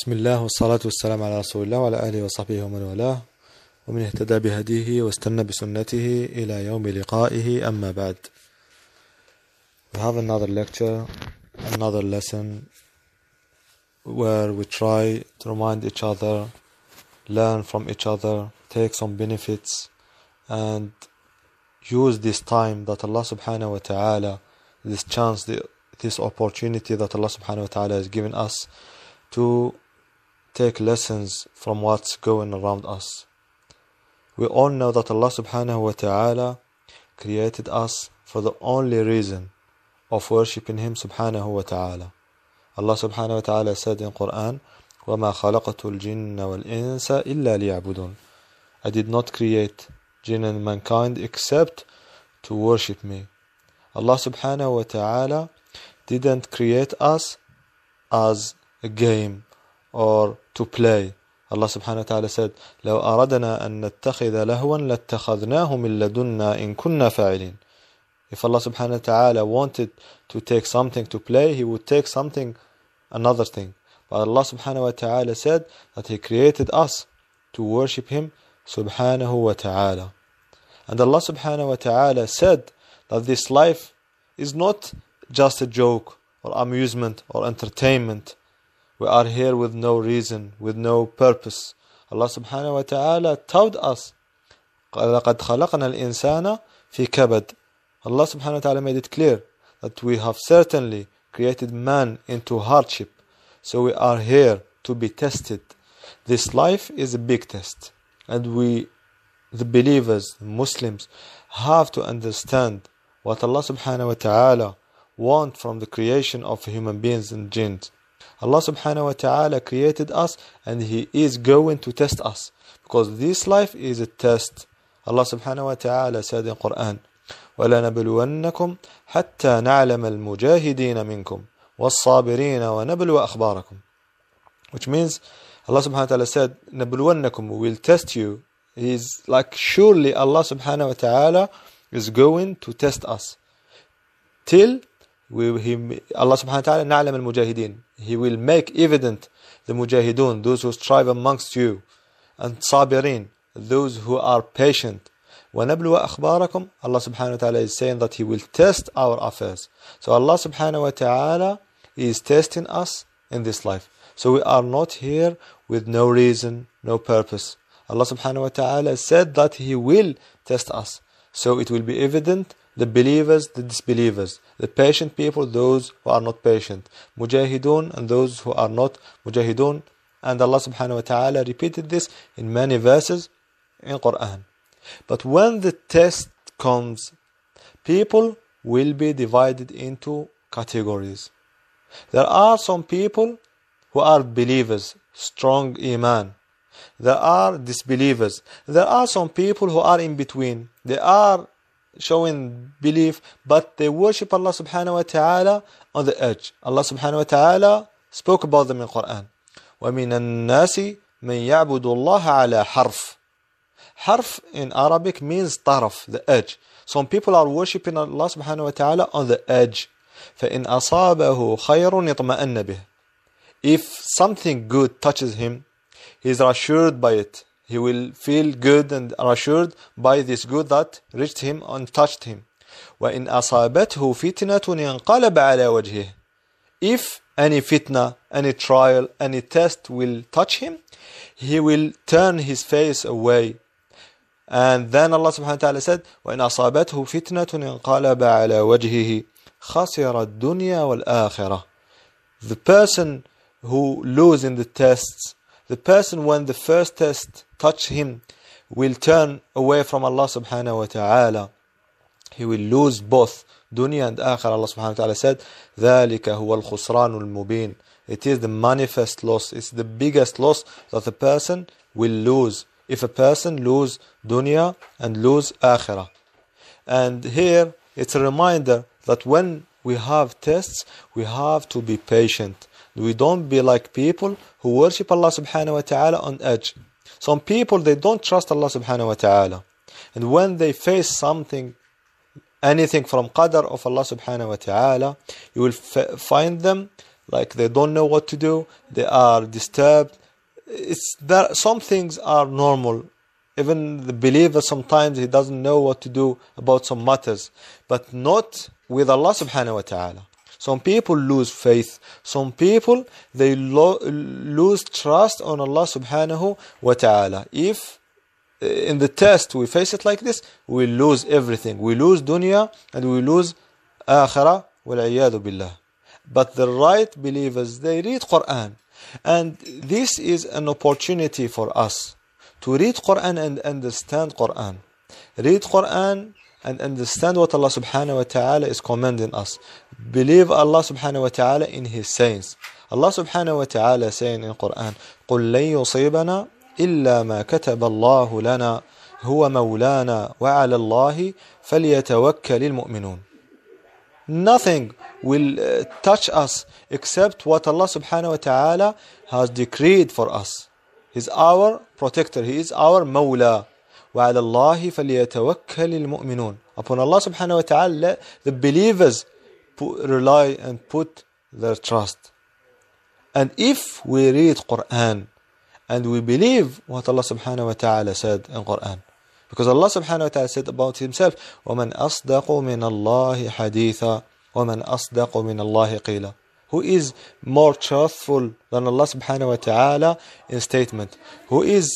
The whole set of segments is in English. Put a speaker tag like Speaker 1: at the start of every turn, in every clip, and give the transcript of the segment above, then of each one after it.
Speaker 1: بسم الله والصلاة والسلام على رسول الله وعلى آله وصحبه ومن والاه ومن اهتدى بهديه واستنى بسنته إلى يوم لقائه أما بعد هذا another lecture another lesson where we try to remind each other learn from each other take some benefits and use this time that Allah subhanahu wa ta'ala this chance this opportunity that Allah subhanahu wa ta'ala has given us to take lessons from what's going around us. We all know that Allah subhanahu wa ta'ala created us for the only reason of worshipping Him subhanahu wa ta'ala. Allah subhanahu wa ta'ala said in Quran, وَمَا خَلَقَتُ الْجِنَّ وَالْإِنسَ إِلَّا لِيَعْبُدُونَ I did not create jinn and mankind except to worship me. Allah subhanahu wa ta'ala didn't create us as a game or to play. Allah subhanahu wa ta'ala said, لو أردنا أن نتخذ لهوا لاتخذناه من لدنا إن كنا فاعلين. If Allah subhanahu wa ta'ala wanted to take something to play, He would take something, another thing. But Allah subhanahu wa ta'ala said that He created us to worship Him subhanahu wa ta'ala. And Allah subhanahu wa ta'ala said that this life is not just a joke or amusement or entertainment. We are here with no reason, with no purpose. Allah subhanahu wa ta'ala told us, لَقَدْ خَلَقْنَا الْإِنسَانَ فِي كَبَدٍ Allah subhanahu wa ta'ala made it clear that we have certainly created man into hardship. So we are here to be tested. This life is a big test. And we, the believers, Muslims, have to understand what Allah subhanahu wa ta'ala want from the creation of human beings and jinns. Allah subhanahu wa ta'ala created us and He is going to test us. Because this life is a test. Allah subhanahu wa ta'ala said in Quran, وَلَنَبْلُوَنَّكُمْ حَتَّى نَعْلَمَ الْمُجَاهِدِينَ مِنْكُمْ وَالصَّابِرِينَ وَنَبْلُوَ أَخْبَارَكُمْ Which means, Allah subhanahu wa ta'ala said, نَبْلُوَنَّكُمْ will test you. He's like, surely Allah subhanahu wa ta'ala is going to test us. Till we, he, Allah subhanahu wa ta'ala نعلم المجاهدين he will make evident the mujahidun, those who strive amongst you, and sabirin, those who are patient. وَنَبْلُوَ أَخْبَارَكُمْ Allah subhanahu wa ta'ala is saying that He will test our affairs. So Allah subhanahu wa ta'ala is testing us in this life. So we are not here with no reason, no purpose. Allah subhanahu wa ta'ala said that He will test us. So it will be evident the believers, the disbelievers, the patient people, those who are not patient, mujahidun and those who are not mujahidun. And Allah subhanahu wa ta'ala repeated this in many verses in Quran. But when the test comes, people will be divided into categories. There are some people who are believers, strong iman. There are disbelievers. There are some people who are in between. They are showing belief, but they worship Allah subhanahu wa ta'ala on the edge. Allah subhanahu wa ta'ala spoke about them in Quran. وَمِنَ النَّاسِ مَنْ يَعْبُدُ اللَّهَ عَلَى حَرْفٍ Harf in Arabic means taraf, the edge. Some people are worshipping Allah subhanahu wa ta'ala on the edge. فَإِنْ أَصَابَهُ خَيْرٌ يَطْمَأَنَّ بِهِ If something good touches him, he is reassured by it. He will feel good and reassured by this good that reached him and touched him. وَإِنْ أَصَابَتْهُ فِتْنَةٌ يَنْقَلَبَ عَلَى وَجْهِهِ If any fitna, any trial, any test will touch him, he will turn his face away. And then Allah subhanahu wa ta'ala said, وَإِنْ أَصَابَتْهُ فِتْنَةٌ يَنْقَلَبَ عَلَى وَجْهِهِ خَسِرَ الدُّنْيَا وَالْآخِرَةِ The person who loses in the tests, the person when the first test touch him will turn away from Allah subhanahu wa ta'ala. He will lose both dunya and akhirah. Allah subhanahu wa ta'ala said, ذَلِكَ هُوَ الْخُسْرَانُ الْمُبِينُ It is the manifest loss. It's the biggest loss that a person will lose. If a person lose dunya and lose akhirah. And here, it's a reminder that when we have tests, we have to be patient. We don't be like people who worship Allah subhanahu wa ta'ala on edge. Some people, they don't trust Allah subhanahu wa ta'ala. And when they face something, anything from qadar of Allah subhanahu wa ta'ala, you will find them like they don't know what to do, they are disturbed. It's that some things are normal. Even the believer sometimes he doesn't know what to do about some matters, but not with Allah subhanahu wa ta'ala. Some people lose faith. Some people, they lo lose trust on Allah subhanahu wa ta'ala. If eh, in the test we face it like this, we lose everything. We lose dunya and we lose akhirah. وَالْعِيَاذُ billah. But the right believers, they read Quran. And this is an opportunity for us to read Quran and understand Quran. Read Quran and understand what Allah subhanahu wa ta'ala is commanding us. believe Allah subhanahu wa ta'ala in his sayings. Allah subhanahu wa ta'ala saying in Quran, قُلْ لَنْ يُصِيبَنَا إِلَّا مَا كَتَبَ اللَّهُ لَنَا هُوَ مَوْلَانَا وَعَلَى اللَّهِ فَلْيَتَوَكَّلِ الْمُؤْمِنُونَ Nothing will touch us except what Allah subhanahu wa ta'ala has decreed for us. He's our protector. He is our Mawla. وَعَلَى اللَّهِ فَلْيَتَوَكَّلِ الْمُؤْمِنُونَ Upon Allah subhanahu wa ta'ala, the believers put, rely and put their trust. And if we read Quran and we believe what Allah subhanahu wa ta'ala said in Quran, because Allah subhanahu wa ta'ala said about himself, وَمَنْ أَصْدَقُ مِنَ اللَّهِ حَدِيثًا وَمَنْ أَصْدَقُ مِنَ اللَّهِ قِيلًا Who is more truthful than Allah subhanahu wa ta'ala in statement? Who is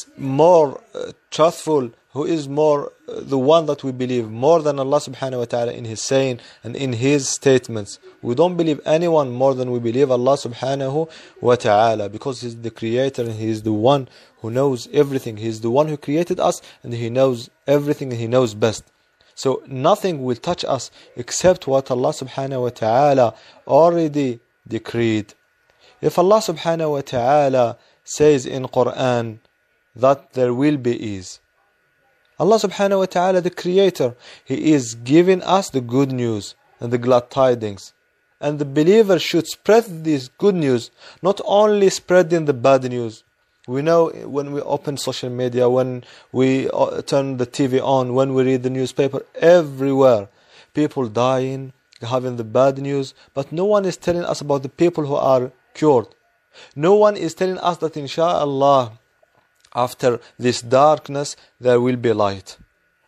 Speaker 1: more uh, truthful who is more the one that we believe more than Allah subhanahu wa ta'ala in his saying and in his statements we don't believe anyone more than we believe Allah subhanahu wa ta'ala because he's the creator and he is the one who knows everything he is the one who created us and he knows everything and he knows best so nothing will touch us except what Allah subhanahu wa ta'ala already decreed if Allah subhanahu wa ta'ala says in Quran that there will be ease Allah subhanahu wa ta'ala, the creator, He is giving us the good news and the glad tidings. And the believer should spread this good news, not only spreading the bad news. We know when we open social media, when we uh, turn the TV on, when we read the newspaper, everywhere people dying, having the bad news, but no one is telling us about the people who are cured. No one is telling us that, inshallah, after this darkness, there will be light.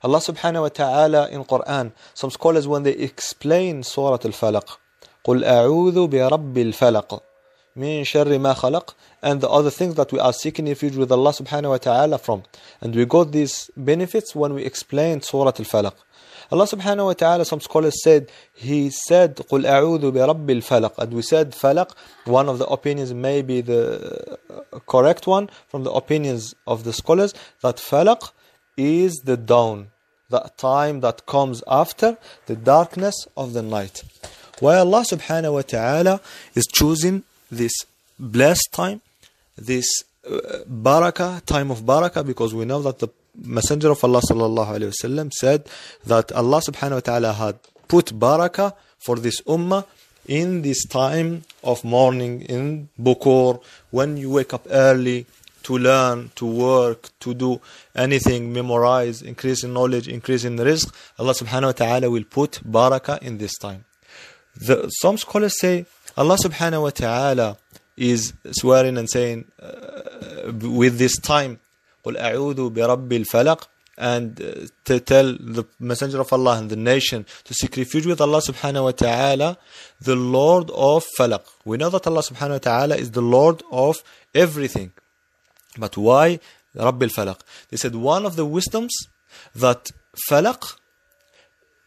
Speaker 1: Allah subhanahu wa ta'ala in Quran, some scholars when they explain Surah Al-Falaq, قُلْ أَعُوذُ بِرَبِّ الْفَلَقِ min sharri ma khalaq and the other things that we are seeking refuge with Allah subhanahu wa ta'ala from. And we got these benefits when we explain Surah Al-Falaq. Allah subhanahu wa ta'ala, some scholars said, He said, قُلْ أَعُوذُ بِرَبِّ الْفَلَقِ And we said falaq, one of the opinions may be the uh, correct one from the opinions of the scholars, that falaq is the dawn, that time that comes after the darkness of the night. Why Allah subhanahu wa ta'ala is choosing this blessed time, this uh, barakah, time of barakah, because we know that the Messenger of Allah sallallahu alayhi wasallam said that Allah subhanahu wa ta'ala had put barakah for this ummah in this time of morning in Bukur when you wake up early to learn, to work, to do anything, memorize, increase in knowledge, increase in rizq, Allah subhanahu wa ta'ala will put barakah in this time. The, some scholars say Allah subhanahu wa ta'ala is swearing and saying uh, with this time قل أعوذ برب الفلق and uh, to tell the messenger of Allah and the nation to seek refuge with Allah subhanahu wa ta'ala the lord of falaq we know that Allah subhanahu wa ta'ala is the lord of everything but why Rabb al-Falaq they said one of the wisdoms that falaq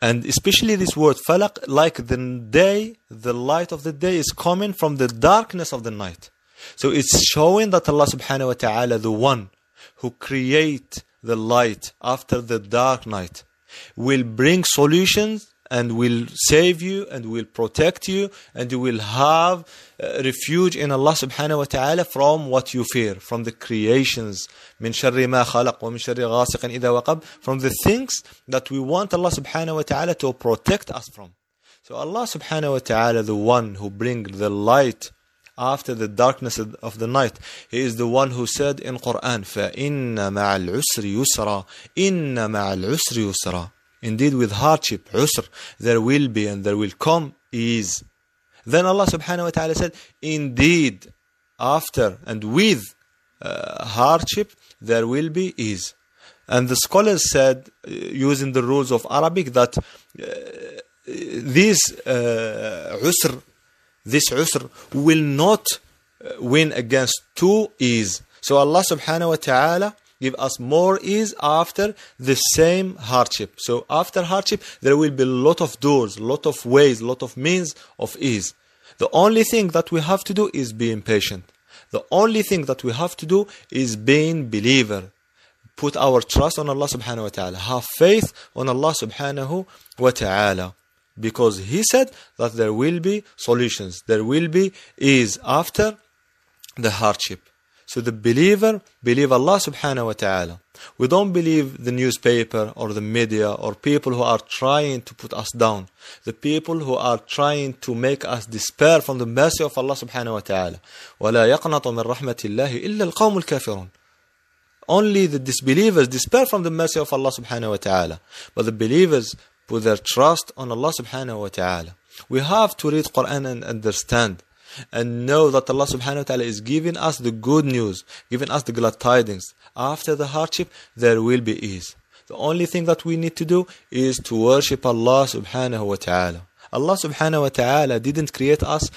Speaker 1: and especially this word falaq like the day the light of the day is coming from the darkness of the night so it's showing that Allah subhanahu wa ta'ala the one who create the light after the dark night will bring solutions and will save you and will protect you and you will have uh, refuge in Allah subhanahu wa ta'ala from what you fear from the creations من ma khalaq wa min شر غاسق إذا وقب from the things that we want Allah subhanahu wa ta'ala to protect us from so Allah subhanahu wa ta'ala the one who brings the light after the darkness of the night. He is the one who said in Quran, فَإِنَّ مَعَ الْعُسْرِ يُسْرًا إِنَّ مَعَ الْعُسْرِ يُسْرًا Indeed, with hardship, عُسْر, there will be and there will come ease. Then Allah subhanahu wa ta'ala said, Indeed, after and with uh, hardship, there will be ease. And the scholars said, uh, using the rules of Arabic, that uh, this uh, this usr will not uh, win against two ease. So Allah subhanahu wa ta'ala give us more ease after the same hardship. So after hardship, there will be a lot of doors, lot of ways, lot of means of ease. The only thing that we have to do is being patient. The only thing that we have to do is being believer. Put our trust on Allah subhanahu wa ta'ala. Have faith on Allah subhanahu wa ta'ala because he said that there will be solutions. There will be ease after the hardship. So the believer believe Allah subhanahu wa ta'ala. We don't believe the newspaper or the media or people who are trying to put us down. The people who are trying to make us despair from the mercy of Allah subhanahu wa ta'ala. وَلَا يَقْنَطُ مِنْ رَحْمَةِ اللَّهِ إِلَّا الْقَوْمُ الْكَافِرُونَ Only the disbelievers despair from the mercy of Allah subhanahu wa ta'ala. But the believers put their trust on Allah subhanahu wa ta'ala. We have to read Quran and understand and know that Allah subhanahu wa ta'ala is giving us the good news, giving us the glad tidings. After the hardship, there will be ease. The only thing that we need to do is to worship Allah subhanahu wa ta'ala. Allah subhanahu wa ta'ala didn't create us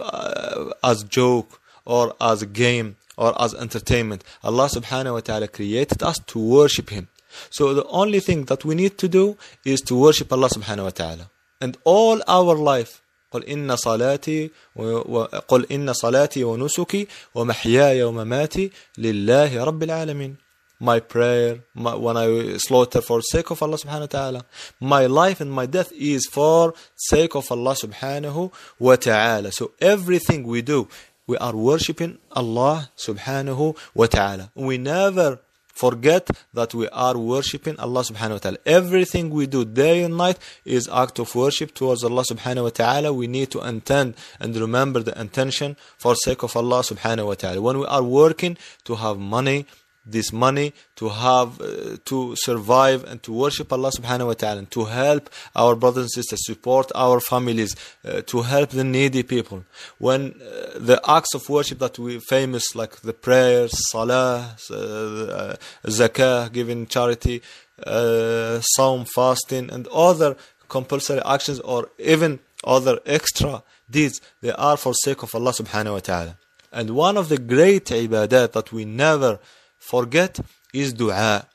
Speaker 1: uh, as joke or as game or as entertainment. Allah subhanahu wa ta'ala created us to worship Him. So the only thing that we need to do is to worship Allah subhanahu wa ta'ala. And all our life, قل إن صلاتي وقل إن صلاتي ونسكي ومحياي ومماتي لله رب العالمين. My prayer, my, when I slaughter for sake of Allah subhanahu wa ta'ala. My life and my death is for sake of Allah subhanahu wa ta'ala. So everything we do, we are worshipping Allah subhanahu wa ta'ala. We never forget that we are worshipping Allah subhanahu wa ta'ala. Everything we do day and night is act of worship towards Allah subhanahu wa ta'ala. We need to intend and remember the intention for sake of Allah subhanahu wa ta'ala. When we are working to have money, this money to have uh, to survive and to worship Allah subhanahu wa ta'ala to help our brothers and sisters support our families uh, to help the needy people when uh, the acts of worship that we famous like the prayers salah uh, uh, zakah giving charity sawm uh, fasting and other compulsory actions or even other extra deeds they are for sake of Allah subhanahu wa ta'ala and one of the great ibadat that we never forget is dua.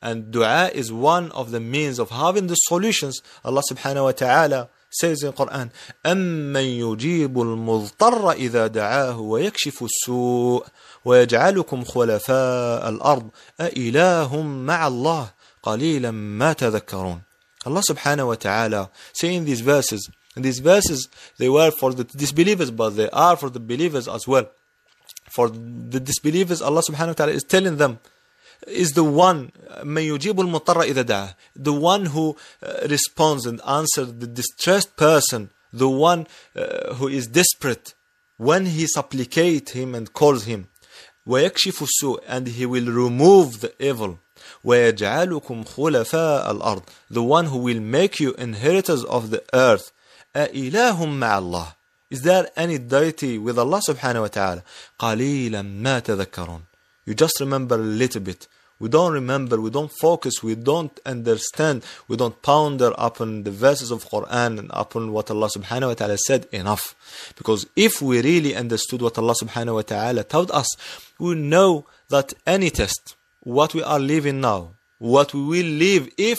Speaker 1: And dua is one of the means of having the solutions. Allah subhanahu wa ta'ala says in Quran, أَمَّنْ يُجِيبُ الْمُضْطَرَّ إِذَا دَعَاهُ وَيَكْشِفُ السُّوءَ وَيَجْعَلُكُمْ خُلَفَاءَ الْأَرْضِ أَإِلَهٌ مَعَ اللَّهِ قَلِيلًا مَا تَذَكَّرُونَ Allah subhanahu wa ta'ala saying these verses, and these verses, they were for the disbelievers, but they are for the believers as well for the disbelievers, Allah subhanahu wa ta'ala is telling them, is the one يجيب إذا the one who uh, responds and answers the distressed person the one uh, who is desperate when he supplicates him and calls him ويكشف السوء and he will remove the evil ويجعلكم خلفاء الأرض the one who will make you inheritors of the earth مع الله is there any deity with Allah subhanahu wa ta'ala? قَلِيلًا مَا تَذَكَّرُونَ You just remember a little bit. We don't remember, we don't focus, we don't understand, we don't ponder upon the verses of Quran and upon what Allah subhanahu wa ta'ala said enough. Because if we really understood what Allah subhanahu wa ta'ala told us, we know that any test, what we are living now, what we will live if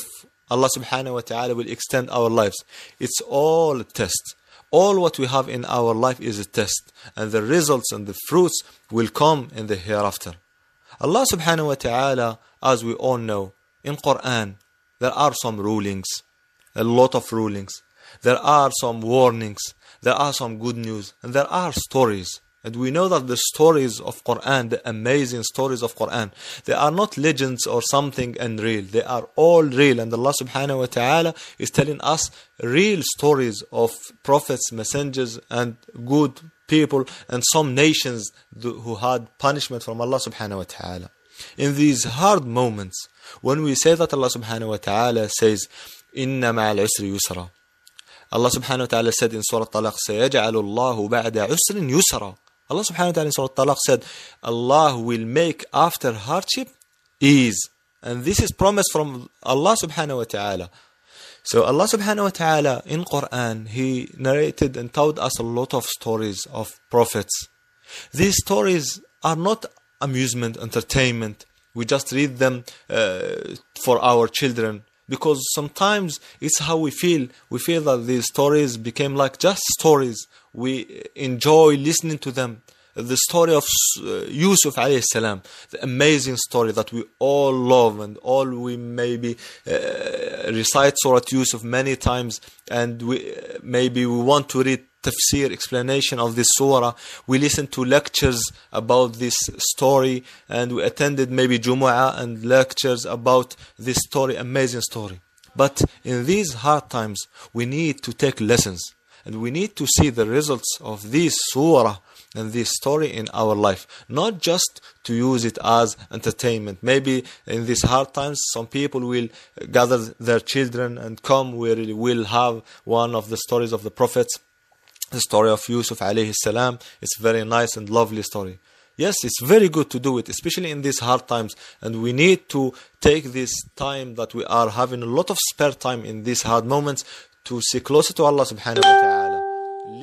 Speaker 1: Allah subhanahu wa ta'ala will extend our lives, it's all a test all what we have in our life is a test and the results and the fruits will come in the hereafter Allah subhanahu wa ta'ala as we all know in Quran there are some rulings a lot of rulings there are some warnings there are some good news and there are stories and we know that the stories of Quran, the amazing stories of Quran, they are not legends or something unreal. They are all real. And Allah subhanahu wa ta'ala is telling us real stories of prophets, messengers, and good people, and some nations who had punishment from Allah subhanahu wa ta'ala. In these hard moments, when we say that Allah subhanahu wa ta'ala says, "Inna ma'al usri yusra," Allah subhanahu wa ta'ala said in Surah Talaq, سَيَجْعَلُ اللَّهُ بَعْدَ عُسْرٍ يُسْرًا Allah subhanahu wa ta'ala in Surah Talaq said, Allah will make after hardship ease. And this is promise from Allah subhanahu wa ta'ala. So Allah subhanahu wa ta'ala in Quran, He narrated and told us a lot of stories of prophets. These stories are not amusement, entertainment. We just read them uh, for our children because sometimes it's how we feel. We feel that these stories became like just stories we enjoy listening to them the story of uh, Yusuf alayhi salam, the amazing story that we all love and all we maybe uh, recite Surah Yusuf many times, and we uh, maybe we want to read tafsir explanation of this surah we listen to lectures about this story and we attended maybe jumu'ah and lectures about this story amazing story but in these hard times we need to take lessons and we need to see the results of this surah and this story in our life, not just to use it as entertainment. Maybe in these hard times, some people will gather their children and come. We will have one of the stories of the prophets, the story of Yusuf alayhi salam. It's very nice and lovely story. Yes, it's very good to do it, especially in these hard times. And we need to take this time that we are having a lot of spare time in these hard moments to see closer to Allah subhanahu wa ta'ala.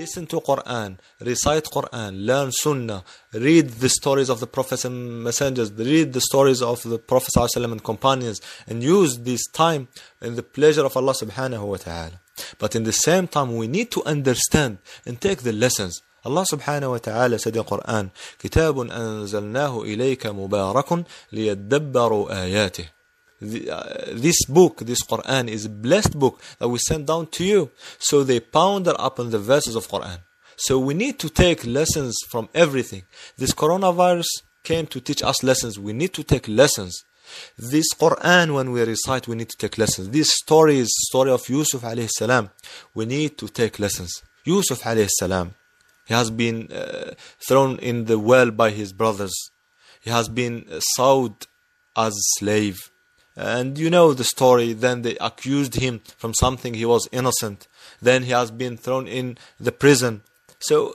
Speaker 1: Listen to Quran, recite Quran, learn Sunnah, read the stories of the prophets and messengers, read the stories of the Prophet and companions, and use this time in the pleasure of Allah subhanahu wa ta'ala. But in the same time, we need to understand and take the lessons. الله سبحانه وتعالى said in Quran كتاب أنزلناه إليك مبارك ليدبروا آياته uh, this book, this Quran is a blessed book that we sent down to you. So they ponder upon the verses of Quran. So we need to take lessons from everything. This coronavirus came to teach us lessons. We need to take lessons. This Quran, when we recite, we need to take lessons. This story is story of Yusuf alayhi salam. We need to take lessons. Yusuf alayhi salam, he has been uh, thrown in the well by his brothers. He has been uh, sold as slave and you know the story then they accused him from something he was innocent then he has been thrown in the prison so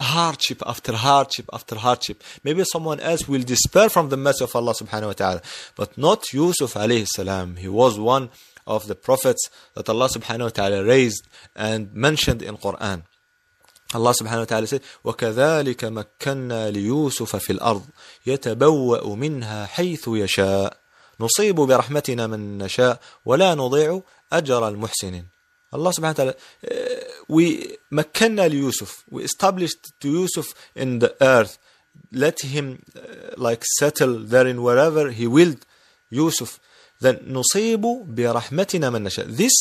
Speaker 1: hardship after hardship after hardship maybe someone else will despair from the mercy of Allah subhanahu wa ta'ala but not Yusuf alayhi salam he was one of the prophets that Allah subhanahu wa ta'ala raised and mentioned in Quran الله سبحانه وتعالى said وكذلك مكنا ليوسف في الأرض يتبوأ منها حيث يشاء نصيب برحمتنا من نشاء ولا نضيع أجر المحسنين Allah subhanahu wa ta'ala, uh, we مكنا ليوسف we established to Yusuf in the earth. Let him like settle therein wherever he willed, Yusuf. Then نصيب برحمتنا من نشاء. This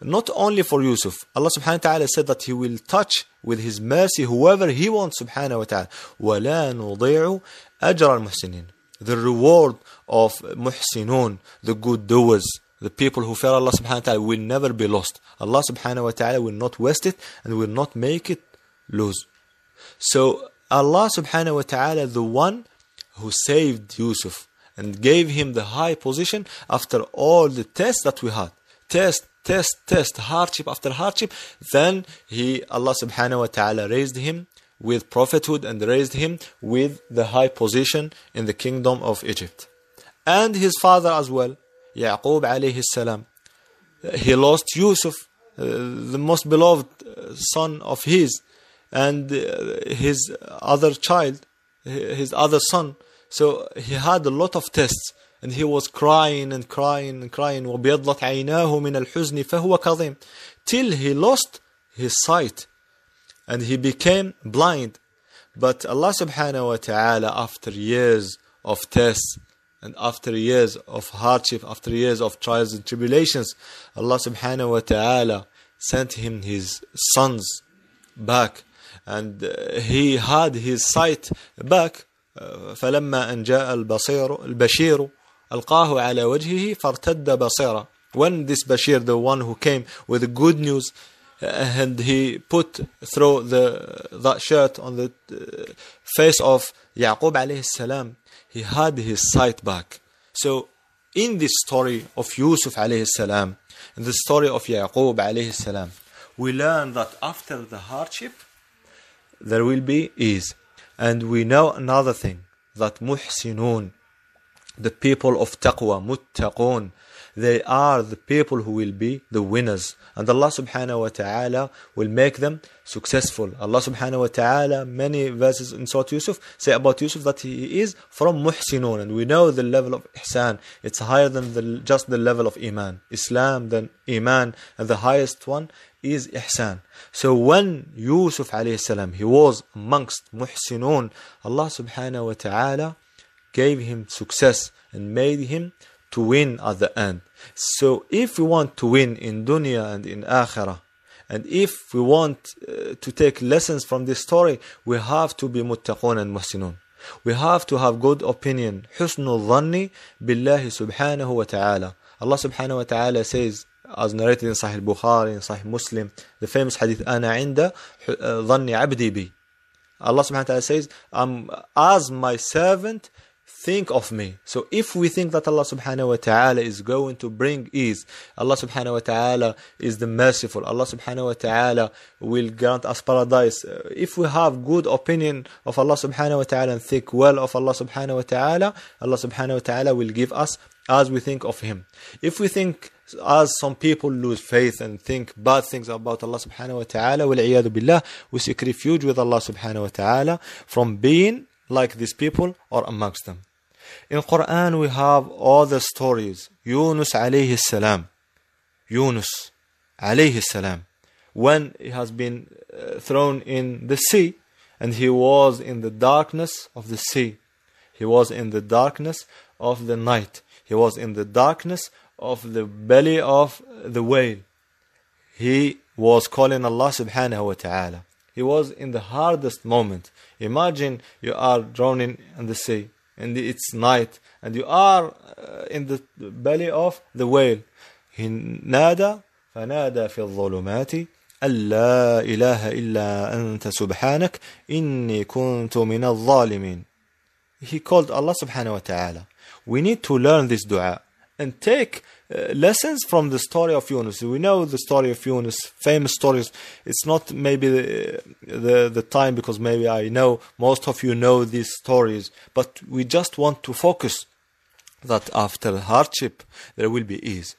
Speaker 1: not only for Yusuf. Allah subhanahu wa said that he will touch with his mercy whoever he wants subhanahu wa ولا نضيع أجر المحسنين. the reward of muhsinun, the good doers, the people who fear Allah subhanahu wa ta'ala will never be lost. Allah subhanahu wa ta'ala will not waste it and will not make it lose. So Allah subhanahu wa ta'ala, the one who saved Yusuf and gave him the high position after all the tests that we had. Test, test, test, hardship after hardship. Then he, Allah subhanahu wa ta'ala raised him with prophethood and raised him with the high position in the kingdom of Egypt. And his father as well, Yaqub alayhi salam. He lost Yusuf, uh, the most beloved uh, son of his, and uh, his other child, his other son. So he had a lot of tests. And he was crying and crying and crying. وَبِيَضَّتْ عَيْنَاهُ مِنَ الْحُزْنِ فَهُوَ كَظِيمٌ Till he lost his sight and he became blind. But Allah subhanahu wa ta'ala, after years of tests and after years of hardship, after years of trials and tribulations, Allah subhanahu wa ta'ala sent him his sons back and uh, he had his sight back. Uh, فلما أن جاء البصير البشير ألقاه على وجهه فارتد بصيره when this Bashir, the one who came with good news, and he put throw the that shirt on the uh, face of Yaqub alayhi salam he had his sight back so in this story of Yusuf alayhi salam in the story of Yaqub alayhi salam we learn that after the hardship there will be ease and we know another thing that muhsinun the people of taqwa muttaqun they are the people who will be the winners. And Allah subhanahu wa ta'ala will make them successful. Allah subhanahu wa ta'ala, many verses in Surah Yusuf say about Yusuf that he is from muhsinun. And we know the level of ihsan. It's higher than the, just the level of iman. Islam, then iman, and the highest one is ihsan. So when Yusuf alayhi salam, he was amongst muhsinun, Allah subhanahu wa ta'ala gave him success and made him to win at the end. So if we want to win in dunya and in akhirah, and if we want uh, to take lessons from this story, we have to be muttaqun and muhsinun. We have to have good opinion. Husnul dhanni billahi subhanahu wa ta'ala. Allah subhanahu wa ta'ala says, as narrated in Sahih Bukhari, in Sahih Muslim, the famous hadith, Ana inda uh, dhanni abdi bi. Allah subhanahu wa ta'ala says, I'm, as my servant, think of me. So if we think that Allah subhanahu wa ta'ala is going to bring ease, Allah subhanahu wa ta'ala is the merciful, Allah subhanahu wa ta'ala will grant us paradise. Uh, if we have good opinion of Allah subhanahu wa ta'ala and think well of Allah subhanahu wa ta'ala, Allah subhanahu wa ta'ala will give us as we think of Him. If we think as some people lose faith and think bad things about Allah subhanahu wa ta'ala, billah, we seek refuge with Allah subhanahu wa ta'ala from being like these people or amongst them. In Quran we have all the stories. Yunus alayhi salam. Yunus alayhi salam. When he has been uh, thrown in the sea and he was in the darkness of the sea. He was in the darkness of the night. He was in the darkness of the belly of the whale. He was calling Allah subhanahu wa ta'ala. He was in the hardest moment. Imagine you are drowning in the sea and it's night and you are uh, in the belly of the whale. He nada فنادى في الظلمات Allāh ilaha illā anta subhanak inni إني كنت من He called Allah subhanahu wa ta'ala. We need to learn this dua and take uh, lessons from the story of Yunus. We know the story of Yunus, famous stories. It's not maybe the, uh, the, the time because maybe I know most of you know these stories, but we just want to focus that after hardship there will be ease.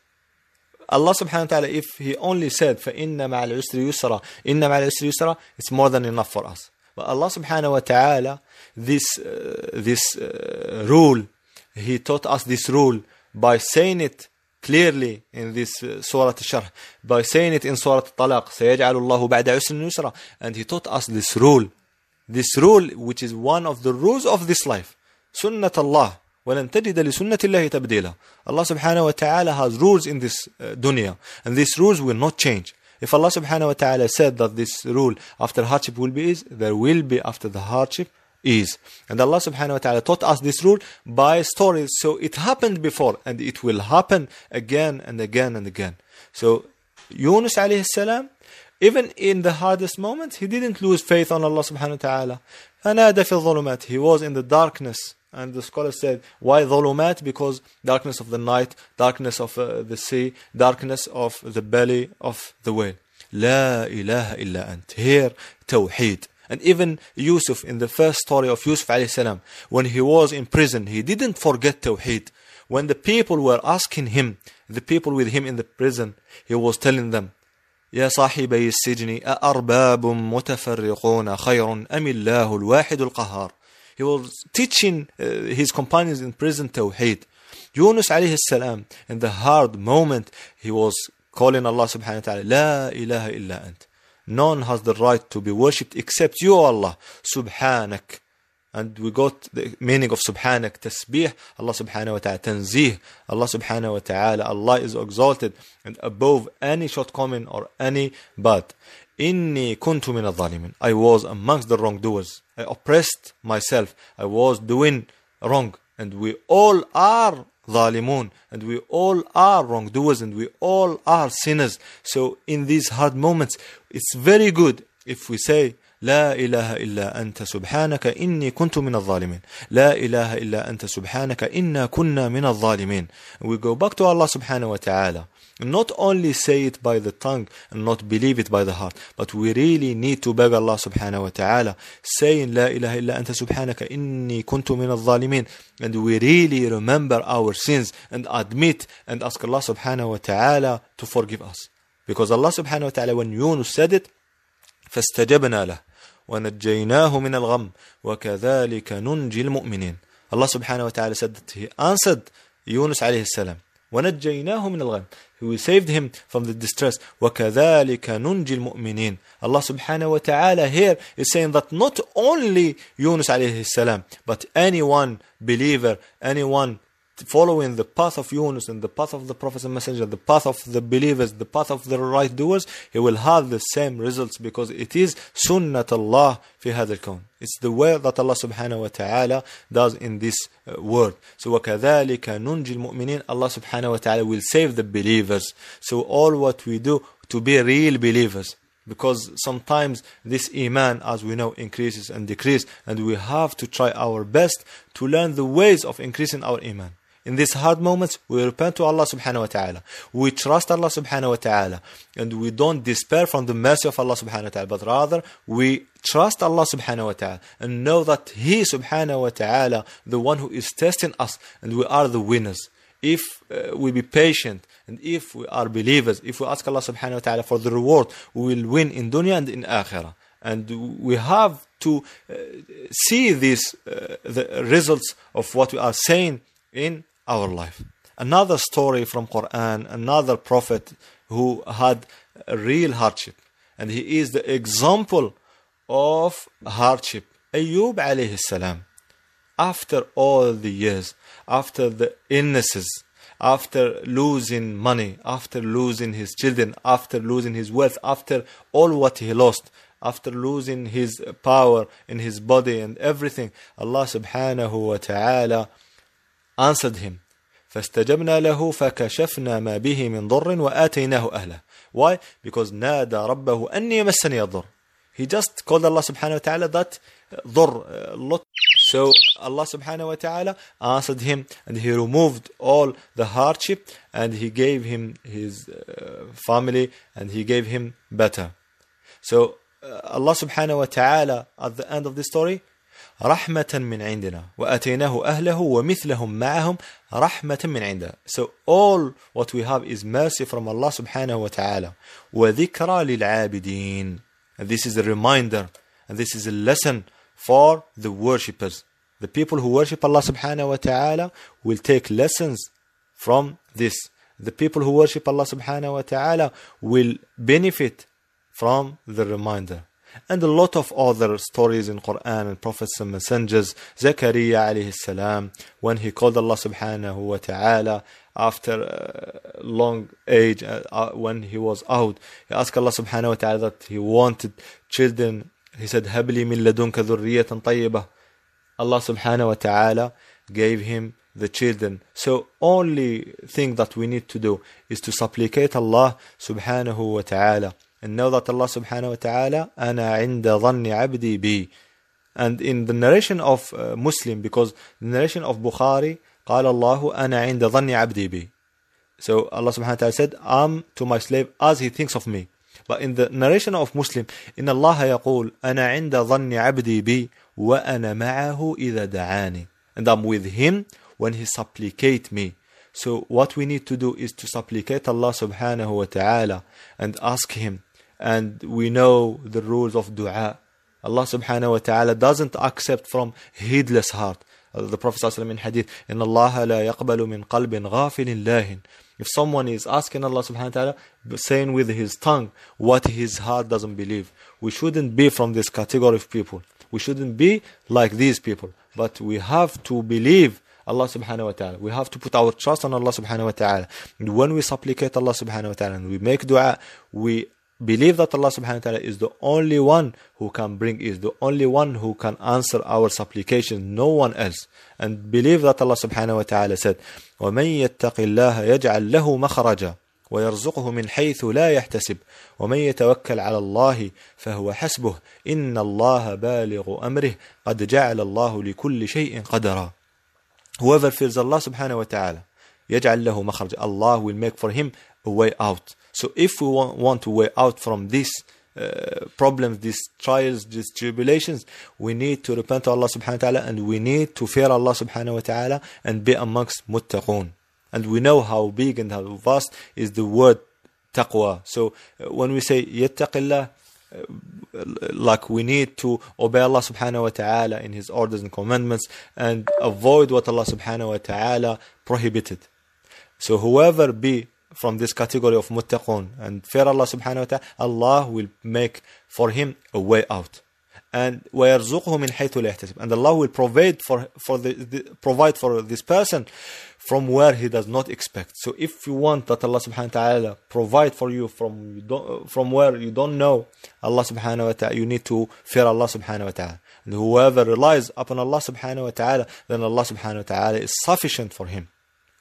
Speaker 1: Allah subhanahu wa ta'ala, if He only said, فَإِنَّ مَعَ الْعُسْرِ It's more than enough for us. But Allah subhanahu wa ta'ala, this, uh, this uh, rule, He taught us this rule by saying it clearly in this uh, Surah Al-Sharh, by saying it in Surah Al-Talaq, Allah اللَّهُ بَعْدَ عُسْرٍ يُسْرًا And he taught us this rule, this rule which is one of the rules of this life. سُنَّةَ اللَّهِ ولن تجد لسنة الله تبديلا Allah subhanahu wa ta'ala has rules in this uh, dunya and these rules will not change if Allah subhanahu wa ta'ala said that this rule after hardship will be ease there will be after the hardship is. And Allah subhanahu wa ta'ala taught us this rule by stories. So it happened before and it will happen again and again and again. So Yunus alayhi salam, even in the hardest moments, he didn't lose faith on Allah subhanahu wa ta'ala. فَنَادَ فِي الظُّلُمَاتِ He was in the darkness. And the scholar said, why dhulumat? Because darkness of the night, darkness of uh, the sea, darkness of the belly of the whale. لا إله إلا أنت. Here, tawheed. And even Yusuf, in the first story of Yusuf salam, when he was in prison, he didn't forget Tawheed. When the people were asking him, the people with him in the prison, he was telling them, يا صاحبي السجن أأرباب متفرقون خير أم الله الواحد القهار He was teaching uh, his companions in prison Tawheed. Yunus alayhi salam, in the hard moment, he was calling Allah subhanahu wa ta'ala, لا إله إلا أنت. None has the right to be worshipped except you, Allah. Subhanak. And we got the meaning of Subhanak, Tasbih, Allah subhanahu wa ta'ala, Tanzih, Allah subhanahu wa ta'ala, Allah is exalted and above any shortcoming or any bad. Inni kuntu min al I was amongst the wrongdoers. I oppressed myself. I was doing wrong. And we all are ظالمون and we all are wrongdoers and we all are sinners so in these hard moments it's very good if we say لا إله إلا أنت سبحانك إني كنت من الظالمين لا إله إلا أنت سبحانك إنا كنا من الظالمين we go back to Allah subhanahu wa ta'ala not only say it by the tongue and not believe it by the heart but we really need to beg Allah subhanahu wa ta'ala saying la ilaha illa anta subhanaka inni kuntu min al-zalimin and we really remember our sins and admit and ask Allah subhanahu wa ta'ala to forgive us because Allah subhanahu wa ta'ala when Yunus said it فاستجبنا له ونجيناه من الغم وكذلك ننجي المؤمنين Allah subhanahu wa ta'ala said that he answered Yunus alayhi salam وَنَجَّيْنَاهُ مِنَ الْغَمِّ Who saved him from the distress. وَكَذَلِكَ نُنْجِي الْمُؤْمِنِينَ Allah subhanahu wa ta'ala here is saying that not only Yunus alayhi salam, but anyone believer, anyone following the path of Yunus and the path of the Prophet and messenger, the path of the believers, the path of the right doers, he will have the same results because it is sunnat Allah fi al It's the way that Allah subhanahu wa ta'ala does in this uh, world. So وَكَذَلِكَ نُنْجِ الْمُؤْمِنِينَ Allah subhanahu wa ta'ala will save the believers. So all what we do to be real believers, because sometimes this iman as we know increases and decreases and we have to try our best to learn the ways of increasing our iman in these hard moments, we repent to Allah subhanahu wa ta'ala. We trust Allah subhanahu wa ta'ala. And we don't despair from the mercy of Allah subhanahu wa ta'ala, but rather we trust Allah subhanahu wa ta'ala and know that He subhanahu wa ta'ala, the one who is testing us, and we are the winners. If uh, we be patient and if we are believers, if we ask Allah subhanahu wa ta'ala for the reward, we will win in dunya and in akhirah. And we have to uh, see these uh, the results of what we are saying in our life. Another story from Quran, another prophet who had real hardship, and he is the example of hardship. Ayub alayhi salam, after all the years, after the illnesses, after losing money, after losing his children, after losing his wealth, after all what he lost, after losing his power in his body and everything, Allah subhanahu wa ta'ala answered him, فاستجبنا له فكشفنا ما به من ضر وآتيناه أهله. Why? Because نادى ربه أني مسني الضر. He just called Allah subhanahu wa ta'ala that ضر, uh, uh, lot. So Allah subhanahu wa ta'ala answered him and he removed all the hardship and he gave him his uh, family and he gave him better. So Allah subhanahu wa ta'ala at the end of the story رحمة من عندنا وأتيناه أهله ومثلهم معهم رحمة من عندنا So all what we have is mercy from Allah subhanahu wa ta'ala وذكرى للعابدين And this is a reminder and this is a lesson for the worshippers The people who worship Allah subhanahu wa ta'ala will take lessons from this The people who worship Allah subhanahu wa ta'ala will benefit from the reminder and a lot of other stories in Quran and prophets and messengers. Zakaria alayhi salam, when he called Allah subhanahu wa ta'ala after a uh, long age, uh, uh, when he was out, he asked Allah subhanahu wa ta'ala that he wanted children. He said, Habli min ladunka dhurriyatan tayyibah. Allah subhanahu wa ta'ala gave him the children. So only thing that we need to do is to supplicate Allah subhanahu wa ta'ala and know that Allah subhanahu wa ta'ala, أَنَا عِنْدَ ظَنِّ عَبْدِي بِي And in the narration of uh, Muslim, because the narration of Bukhari, قَالَ اللَّهُ أَنَا عِنْدَ ظَنِّ عَبْدِي بِي So Allah subhanahu wa ta'ala said, I'm to my slave as he thinks of me. But in the narration of Muslim, إِنَّ اللَّهَ يَقُولُ أَنَا عِنْدَ ظَنِّ عَبْدِي بِي وَأَنَا مَعَهُ إِذَا دَعَانِي And I'm with him when he supplicate me. So what we need to do is to supplicate Allah subhanahu wa ta'ala and ask him and we know the rules of dua. Allah subhanahu wa ta'ala doesn't accept from heedless heart. Uh, the Prophet ﷺ in hadith, إِنَّ اللَّهَ la yaqbalu min qalbin غَافِلٍ لَاهٍ If someone is asking Allah subhanahu wa ta'ala, saying with his tongue what his heart doesn't believe. We shouldn't be from this category of people. We shouldn't be like these people. But we have to believe Allah subhanahu wa ta'ala. We have to put our trust on Allah subhanahu wa ta'ala. And when we supplicate Allah subhanahu wa ta'ala and we make dua, we believe that Allah subhanahu wa ta'ala is the only one who can bring, is the only one who can answer our supplications, no one else. And believe that Allah subhanahu wa ta'ala said, وَمَن يَتَّقِ اللَّهَ يَجْعَلْ لَهُ مَخْرَجًا ويرزقه من حيث لا يحتسب ومن يتوكل على الله فهو حسبه إن الله بالغ أمره قد جعل الله لكل شيء قدرا Whoever fears Allah subhanahu wa ta'ala يجعل له مخرج Allah will make for him a way out so if we want, want to way out from these uh, problems, these trials, these tribulations, we need to repent to Allah subhanahu wa ta'ala and we need to fear Allah subhanahu wa ta'ala and be amongst muttaqun. And we know how big and how vast is the word taqwa. So uh, when we say yattaqillah, uh, like we need to obey Allah subhanahu wa ta'ala in his orders and commandments and avoid what Allah subhanahu wa ta'ala prohibited. So whoever be from this category of muttaqun and fear Allah subhanahu wa ta'ala, Allah will make for him a way out. And وَيَرْزُقْهُ مِنْ حَيْثُ لَيْحْتَسِبْ And Allah will provide for, for the, the, provide for this person from where he does not expect. So if you want that Allah subhanahu wa ta'ala provide for you from, you from where you don't know, Allah subhanahu wa ta'ala, you need to fear Allah subhanahu wa ta'ala. And whoever relies upon Allah subhanahu wa ta'ala, then Allah subhanahu wa ta'ala is sufficient for him.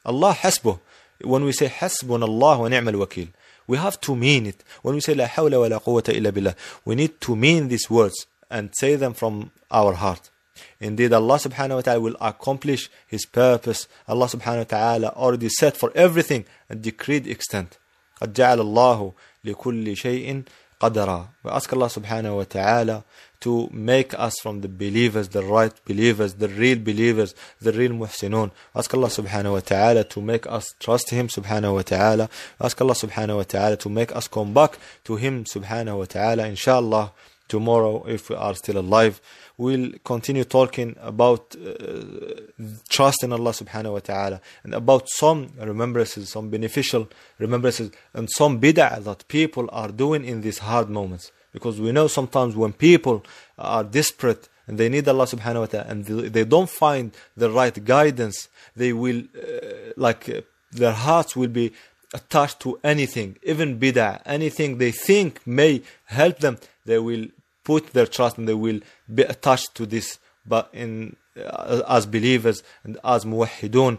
Speaker 1: Allah hasbuh when we say حسبنا الله ni'mal wakil, we have to mean it. When we say لا حول ولا قوة إلا بالله, we need to mean these words and say them from our heart. Indeed, Allah subhanahu wa ta'ala will accomplish His purpose. Allah subhanahu wa ta'ala already set for everything a decreed extent. قد جعل الله لكل شيء qadara. We ask Allah subhanahu wa ta'ala to make us from the believers, the right believers, the real believers, the real muhsinun. Ask Allah subhanahu wa ta'ala to make us trust Him subhanahu wa ta'ala. Ask Allah subhanahu wa ta'ala to make us come back to Him subhanahu wa ta'ala inshallah tomorrow if we are still alive we'll continue talking about uh, trust in Allah subhanahu wa ta'ala and about some remembrances some beneficial remembrances and some bid'ah that people are doing in these hard moments because we know sometimes when people are desperate and they need Allah subhanahu wa ta'ala and they don't find the right guidance they will uh, like uh, their hearts will be attached to anything even bid'ah anything they think may help them they will put their trust and they will be attached to this but in uh, as believers and as muwahidun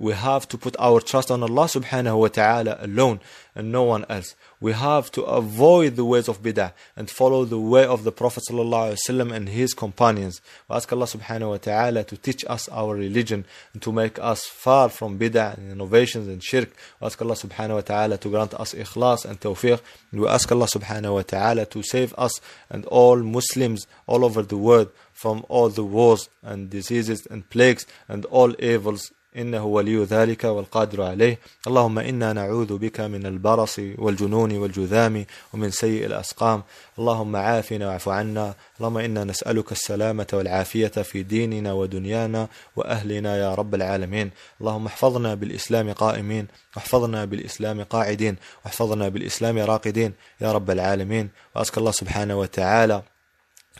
Speaker 1: we have to put our trust on Allah subhanahu wa ta'ala alone and no one else. We have to avoid the ways of bid'ah and follow the way of the Prophet sallallahu alaihi wasallam and his companions. We ask Allah subhanahu wa ta'ala to teach us our religion and to make us far from bid'ah and innovations and shirk. We ask Allah subhanahu wa ta'ala to grant us ikhlas and tawfiq. We ask Allah subhanahu wa ta'ala to save us and all Muslims all over the world from all the wars and diseases and plagues and all evils إنه ولي ذلك والقادر عليه اللهم إنا نعوذ بك من البرص والجنون والجذام ومن سيء الأسقام اللهم عافنا واعف عنا اللهم إنا نسألك السلامة والعافية في ديننا ودنيانا وأهلنا يا رب العالمين اللهم احفظنا بالإسلام قائمين واحفظنا بالإسلام قاعدين واحفظنا بالإسلام راقدين يا رب العالمين وأسك الله سبحانه وتعالى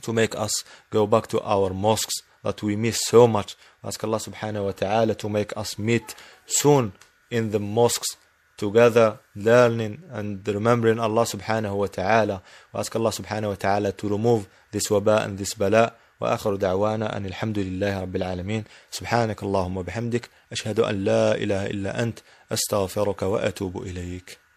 Speaker 1: to make us go back to our mosques that we miss so much Ask Allah subhanahu wa ta'ala to make us meet soon in the mosques together learning and remembering Allah subhanahu wa ta'ala. ask Allah subhanahu wa ta'ala to remove this waba and this bala. وآخر دعوانا أن الحمد لله رب العالمين سبحانك اللهم وبحمدك أشهد أن لا إله إلا أنت أستغفرك وأتوب إليك